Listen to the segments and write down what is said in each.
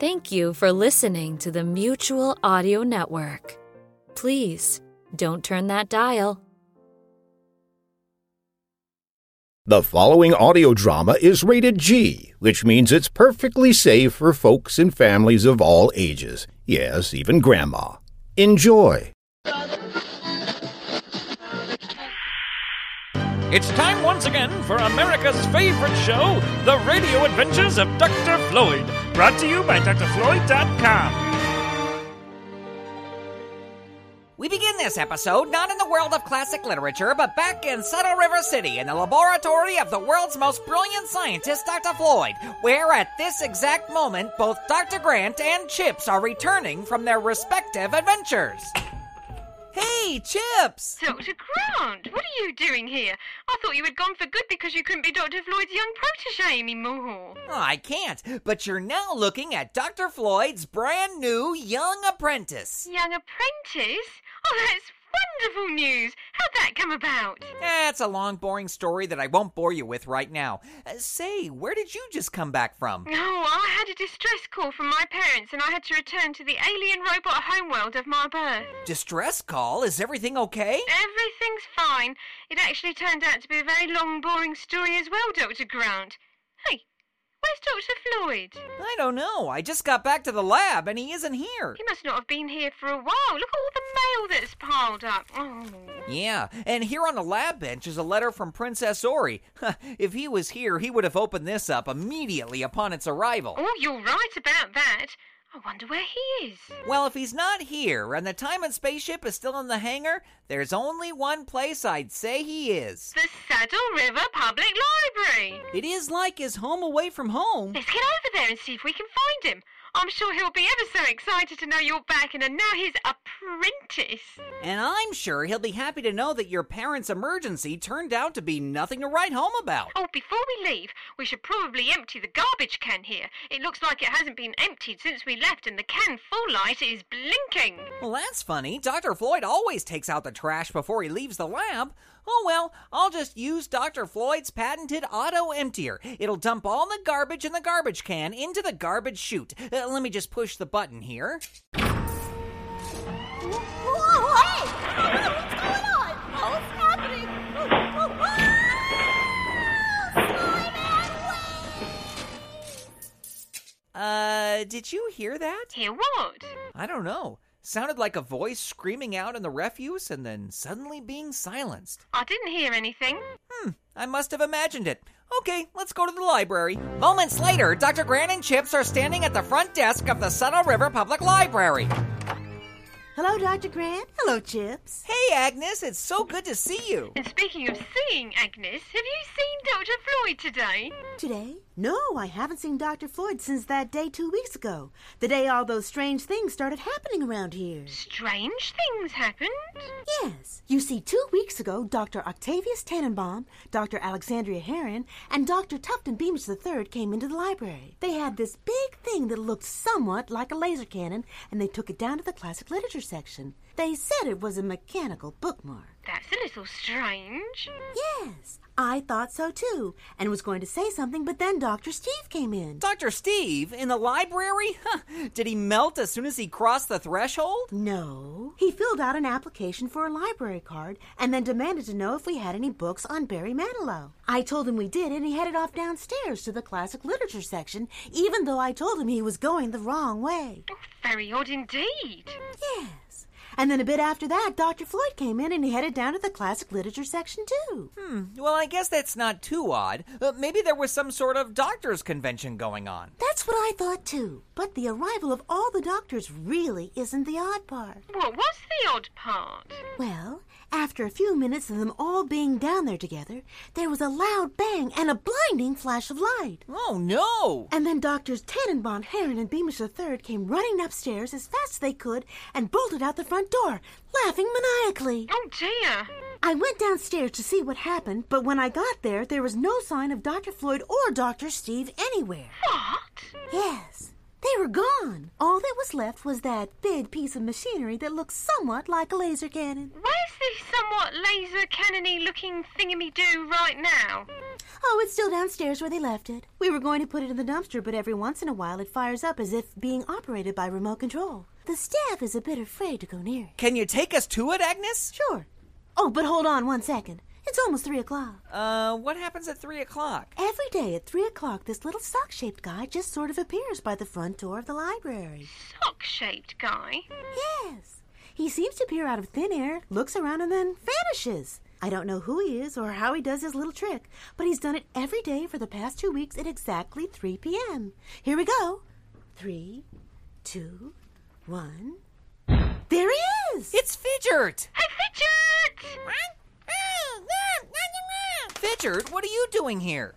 Thank you for listening to the Mutual Audio Network. Please don't turn that dial. The following audio drama is rated G, which means it's perfectly safe for folks and families of all ages. Yes, even grandma. Enjoy. It's time once again for America's favorite show, The Radio Adventures of Dr. Floyd, brought to you by drfloyd.com. We begin this episode not in the world of classic literature, but back in Saddle River City in the laboratory of the world's most brilliant scientist, Dr. Floyd, where at this exact moment both Dr. Grant and Chips are returning from their respective adventures. Hey, Chips! Dr. Grant, what are you doing here? I thought you had gone for good because you couldn't be Dr. Floyd's young protege anymore. Oh, I can't, but you're now looking at Dr. Floyd's brand new young apprentice. Young apprentice? Oh, that's wonderful news. How'd that come about? That's a long, boring story that I won't bore you with right now. Uh, say, where did you just come back from? Oh, I had a distress call from my parents and I had to return to the alien robot homeworld of my birth. Distress call? Is everything okay? Everything's fine. It actually turned out to be a very long, boring story as well, Dr. Grant. Dr. Floyd? I don't know. I just got back to the lab and he isn't here. He must not have been here for a while. Look at all the mail that's piled up. Oh. Yeah, and here on the lab bench is a letter from Princess Ori. if he was here, he would have opened this up immediately upon its arrival. Oh, you're right about that. I wonder where he is. Well, if he's not here and the time and spaceship is still in the hangar, there's only one place I'd say he is. The Saddle River Public Library. It is like his home away from home. Let's get over there and see if we can find him. I'm sure he'll be ever so excited to know you're back and are now his apprentice. And I'm sure he'll be happy to know that your parents' emergency turned out to be nothing to write home about. Oh, before we leave, we should probably empty the garbage can here. It looks like it hasn't been emptied since we left, and the can full light is blinking. Well, that's funny. Dr. Floyd always takes out the trash before he leaves the lab. Oh well, I'll just use Dr. Floyd's patented auto emptier. It'll dump all the garbage in the garbage can into the garbage chute. Uh, let me just push the button here. Whoa, hey! Uh, did you hear that? Hear what? I don't know. Sounded like a voice screaming out in the refuse and then suddenly being silenced. I didn't hear anything. Hmm, I must have imagined it. Okay, let's go to the library. Moments later, Dr. Grant and Chips are standing at the front desk of the Saddle River Public Library. Hello, Dr. Grant. Hello, Chips. Hey, Agnes, it's so good to see you. And speaking of seeing, Agnes, have you seen Dr. Floyd today? Today? No, I haven't seen Dr. Floyd since that day two weeks ago. The day all those strange things started happening around here. Strange things happened? Yes. You see, two weeks ago, Dr. Octavius Tannenbaum, Dr. Alexandria Heron, and Dr. Tufton Beamish III came into the library. They had this big thing that looked somewhat like a laser cannon, and they took it down to the classic literature section. They said it was a mechanical bookmark. That's a little strange. Yes, I thought so too, and was going to say something, but then Dr. Steve came in. Dr. Steve, in the library? Did he melt as soon as he crossed the threshold? No. He filled out an application for a library card and then demanded to know if we had any books on Barry Manilow. I told him we did, and he headed off downstairs to the classic literature section, even though I told him he was going the wrong way. Oh, very odd indeed. Yes. And then a bit after that, Dr. Floyd came in and he headed down to the classic literature section too. Hmm, well, I guess that's not too odd. Uh, maybe there was some sort of doctor's convention going on. That's what I thought too. But the arrival of all the doctors really isn't the odd part. What was the odd part? Well, after a few minutes of them all being down there together, there was a loud bang and a blinding flash of light. Oh, no! And then Doctors Tannenbaum, Heron, and Beamish III came running upstairs as fast as they could and bolted out the front door, laughing maniacally. Oh, dear. I went downstairs to see what happened, but when I got there, there was no sign of Dr. Floyd or Dr. Steve anywhere. What? Yes. They were gone. All that was left was that big piece of machinery that looked somewhat like a laser cannon. Where's this somewhat laser cannony looking thingammy-doo right now? Oh, it's still downstairs where they left it. We were going to put it in the dumpster, but every once in a while it fires up as if being operated by remote control. The staff is a bit afraid to go near it. Can you take us to it, Agnes? Sure. Oh, but hold on one second. It's almost three o'clock. Uh, what happens at 3 o'clock? Every day at three o'clock, this little sock shaped guy just sort of appears by the front door of the library. Sock shaped guy. Yes. He seems to appear out of thin air, looks around, and then vanishes. I don't know who he is or how he does his little trick, but he's done it every day for the past two weeks at exactly 3 p.m. Here we go. Three, two, one. There he is! It's Fidget! Hey, Fidget! Fidget, what are you doing here?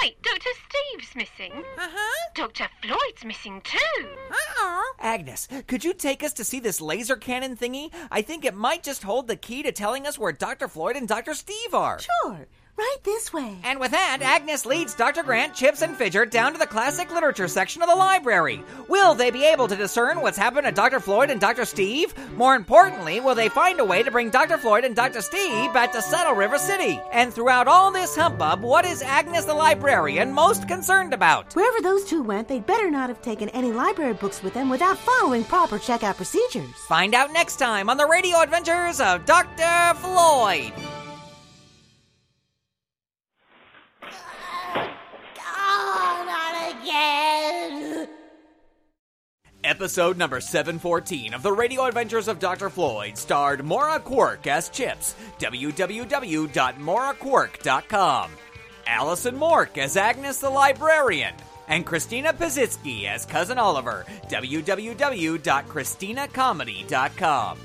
Wait, Dr. Steve's missing. Uh-huh. Dr. Floyd's missing too. Uh-oh. Agnes, could you take us to see this laser cannon thingy? I think it might just hold the key to telling us where Dr. Floyd and Dr. Steve are. Sure. Right this way. And with that, Agnes leads Dr. Grant, Chips, and Fidget down to the classic literature section of the library. Will they be able to discern what's happened to Dr. Floyd and Dr. Steve? More importantly, will they find a way to bring Dr. Floyd and Dr. Steve back to Saddle River City? And throughout all this humbug, what is Agnes the librarian most concerned about? Wherever those two went, they'd better not have taken any library books with them without following proper checkout procedures. Find out next time on the radio adventures of Dr. Floyd. Episode number 714 of the Radio Adventures of Dr. Floyd starred Maura Quirk as Chips, www.mauraquirk.com, Allison Mork as Agnes the Librarian, and Christina Pazsitzky as Cousin Oliver, www.christinacomedy.com.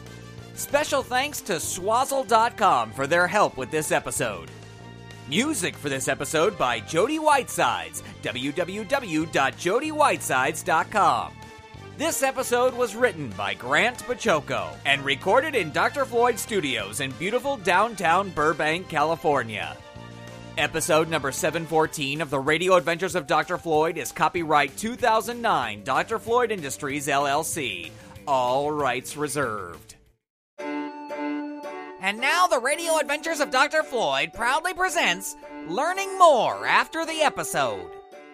Special thanks to Swazzle.com for their help with this episode. Music for this episode by Jody Whitesides, www.jodywhitesides.com. This episode was written by Grant Baciocco and recorded in Dr. Floyd Studios in beautiful downtown Burbank, California. Episode number 714 of the Radio Adventures of Dr. Floyd is copyright 2009 Dr. Floyd Industries LLC. All rights reserved. And now the Radio Adventures of Dr. Floyd proudly presents Learning More After the Episode.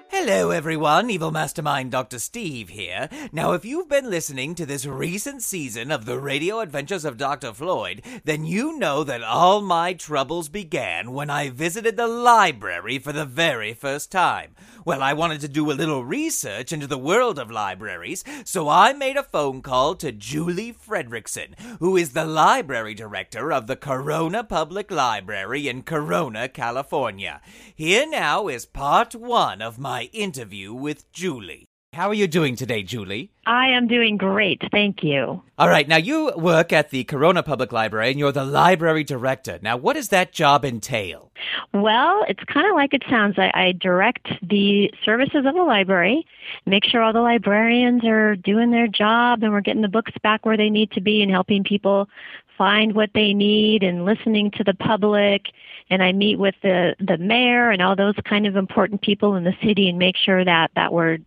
Hello, everyone. Evil Mastermind Dr. Steve here. Now, if you've been listening to this recent season of the Radio Adventures of Dr. Floyd, then you know that all my troubles began when I visited the library for the very first time. Well, I wanted to do a little research into the world of libraries, so I made a phone call to Julie Fredrickson, who is the library director of the Corona Public Library in Corona, California. Here now is part one of my interview with Julie. How are you doing today, Julie? I am doing great, thank you. All right, now you work at the Corona Public Library and you're the library director. Now, what does that job entail? Well, it's kind of like it sounds. I, I direct the services of the library, make sure all the librarians are doing their job and we're getting the books back where they need to be and helping people find what they need and listening to the public. And I meet with the, the mayor and all those kind of important people in the city and make sure that, that we're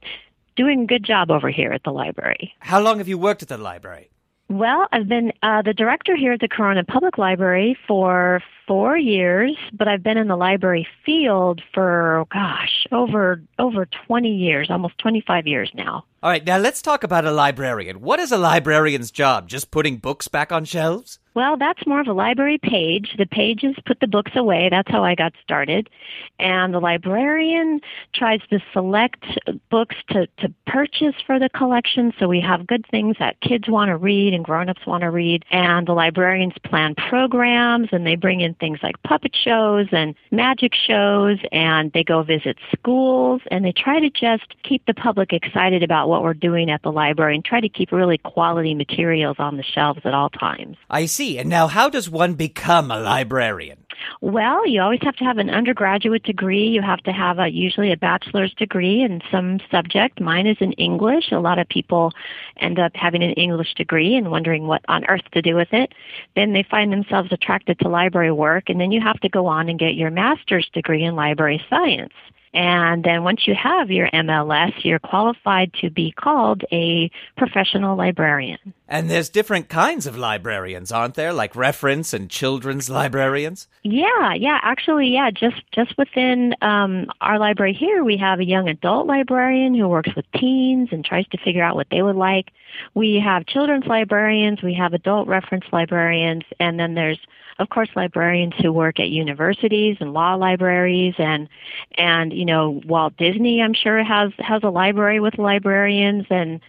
doing a good job over here at the library. How long have you worked at the library? Well, I've been uh, the director here at the Corona Public Library for four years, but I've been in the library field for gosh, over over 20 years, almost 25 years now. All right, now let's talk about a librarian. What is a librarian's job? Just putting books back on shelves? Well, that's more of a library page. The pages put the books away. That's how I got started. And the librarian tries to select books to, to purchase for the collection so we have good things that kids want to read and grown-ups want to read. And the librarians plan programs and they bring in things like puppet shows and magic shows and they go visit schools and they try to just keep the public excited about what we're doing at the library and try to keep really quality materials on the shelves at all times. I see. And now, how does one become a librarian? Well, you always have to have an undergraduate degree. You have to have a, usually a bachelor's degree in some subject. Mine is in English. A lot of people end up having an English degree and wondering what on earth to do with it. Then they find themselves attracted to library work, and then you have to go on and get your master's degree in library science. And then once you have your MLS, you're qualified to be called a professional librarian. And there's different kinds of librarians, aren't there? Like reference and children's librarians? Yeah, yeah, actually, yeah. Just just within um, our library here, we have a young adult librarian who works with teens and tries to figure out what they would like. We have children's librarians, we have adult reference librarians, and then there's of course librarians who work at universities and law libraries and and you know Walt Disney I'm sure has has a library with librarians and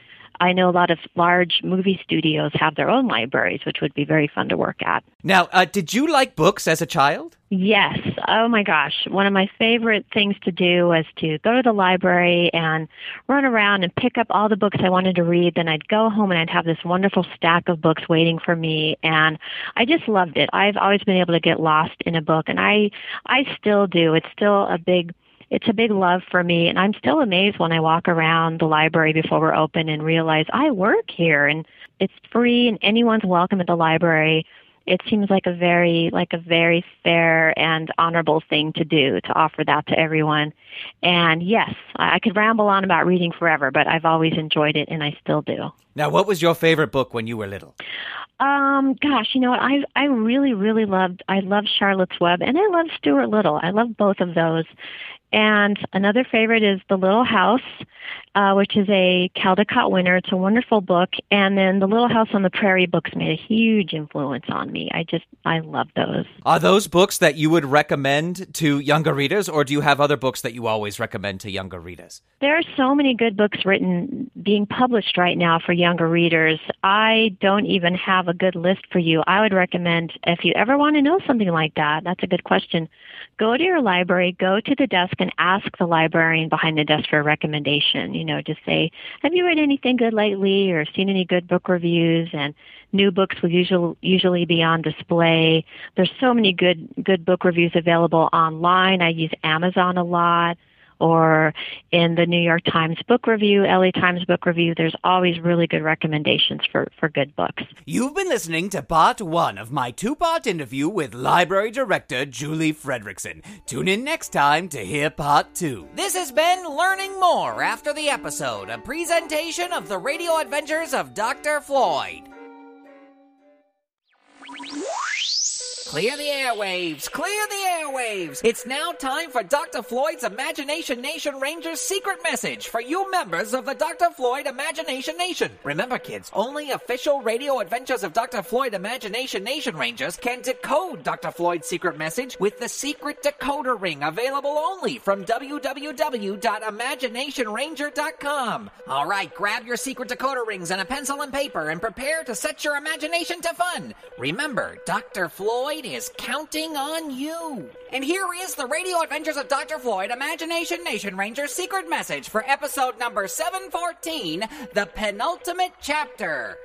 I know a lot of large movie studios have their own libraries, which would be very fun to work at. Now, uh, did you like books as a child? Yes. Oh my gosh. One of my favorite things to do was to go to the library and run around and pick up all the books I wanted to read. Then I'd go home and I'd have this wonderful stack of books waiting for me. And I just loved it. I've always been able to get lost in a book and I, I still do. It's still a big it's a big love for me and I'm still amazed when I walk around the library before we're open and realize I work here and it's free and anyone's welcome at the library. It seems like a very like a very fair and honorable thing to do to offer that to everyone. And yes, I could ramble on about reading forever, but I've always enjoyed it and I still do. Now, what was your favorite book when you were little? Um, gosh, you know what? I I really really loved I love Charlotte's Web and I love Stuart Little. I love both of those. And another favorite is The Little House, uh, which is a Caldecott winner. It's a wonderful book. And then The Little House on the Prairie books made a huge influence on me. I just, I love those. Are those books that you would recommend to younger readers, or do you have other books that you always recommend to younger readers? There are so many good books written, being published right now for younger readers. I don't even have a good list for you. I would recommend, if you ever want to know something like that, that's a good question. Go to your library, go to the desk and ask the librarian behind the desk for a recommendation. You know, just say, have you read anything good lately or seen any good book reviews? And new books will usually usually be on display. There's so many good good book reviews available online. I use Amazon a lot or in the New York Times Book Review, LA Times Book Review. There's always really good recommendations for, for good books. You've been listening to part one of my two part interview with Library Director Julie Fredrickson. Tune in next time to hear part two. This has been Learning More After the Episode, a presentation of the radio adventures of Dr. Floyd. Clear the airwaves! Clear the airwaves! It's now time for Dr. Floyd's Imagination Nation Rangers secret message for you members of the Dr. Floyd Imagination Nation. Remember, kids, only official radio adventures of Dr. Floyd Imagination Nation Rangers can decode Dr. Floyd's secret message with the secret decoder ring available only from www.imaginationranger.com. All right, grab your secret decoder rings and a pencil and paper and prepare to set your imagination to fun. Remember, Dr. Floyd is counting on you. And here is the Radio Adventures of Dr. Floyd Imagination Nation Ranger secret message for episode number 714, the penultimate chapter.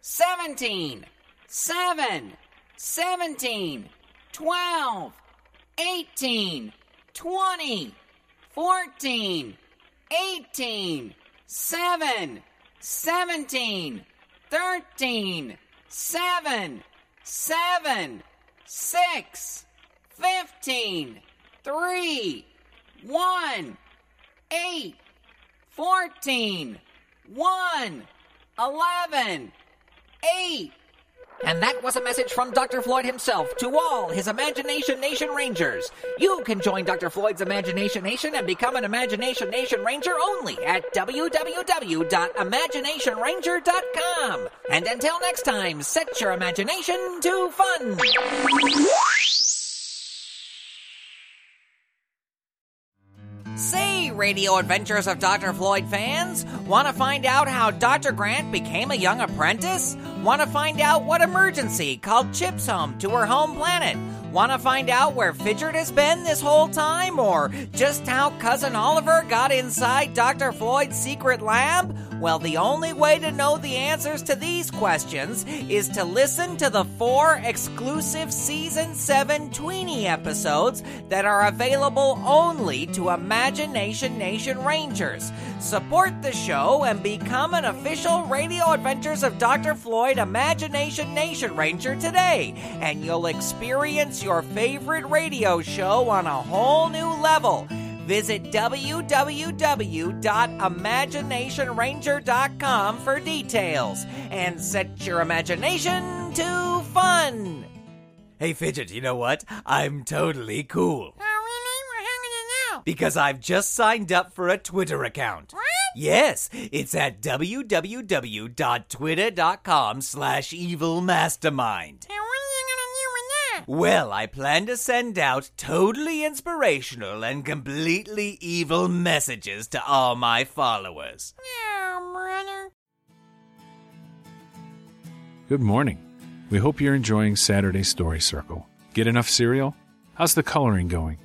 17, 7, 17, 12, 18, 20, 14, 18, 7, 17, 13, 7, 7, six, fifteen, three, one, eight, fourteen, one, eleven, eight. And that was a message from Dr. Floyd himself to all his Imagination Nation Rangers. You can join Dr. Floyd's Imagination Nation and become an Imagination Nation Ranger only at www.imaginationranger.com. And until next time, set your imagination to fun. Say, Radio Adventures of Dr. Floyd fans, want to find out how Dr. Grant became a young apprentice? Want to find out what emergency called Chip's home to her home planet? Want to find out where Fidget has been this whole time? Or just how Cousin Oliver got inside Dr. Floyd's secret lab? Well, the only way to know the answers to these questions is to listen to the four exclusive Season 7 Tweenie episodes that are available only to Imagination Nation Rangers. Support the show and become an official Radio Adventures of Dr. Floyd Imagination Nation Ranger today, and you'll experience your favorite radio show on a whole new level. Visit www.imaginationranger.com for details and set your imagination to fun. Hey, Fidget, you know what? I'm totally cool. Oh, really? We're hanging it now. Because I've just signed up for a Twitter account. What? Yes, it's at www.twitter.com slash evilmastermind. Now, what are you gonna do with that? Well, I plan to send out totally inspirational and completely evil messages to all my followers. Oh, brother. Good morning. We hope you're enjoying Saturday Story Circle. Get enough cereal? How's the coloring going?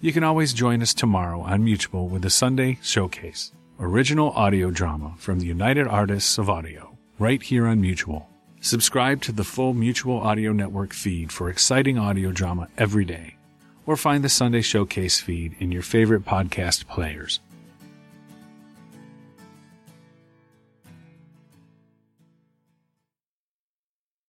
You can always join us tomorrow on Mutual with the Sunday Showcase, original audio drama from the United Artists of Audio, right here on Mutual. Subscribe to the full Mutual Audio Network feed for exciting audio drama every day, or find the Sunday Showcase feed in your favorite podcast players.